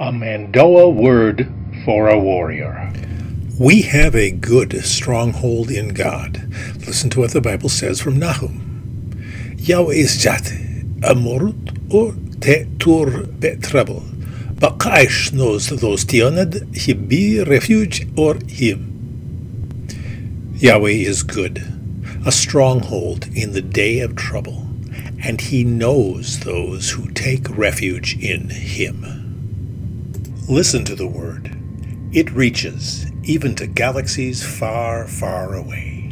A Mando'a word for a warrior. We have a good stronghold in God. Listen to what the Bible says from Nahum. Yahweh is jat, amorut or te tuur trouble. Bakaish knows those Tion'ad, he be refuge or him. Yahweh is good, a stronghold in the day of trouble, and he knows those who take refuge in him. Listen to the word. It reaches even to galaxies far, far away.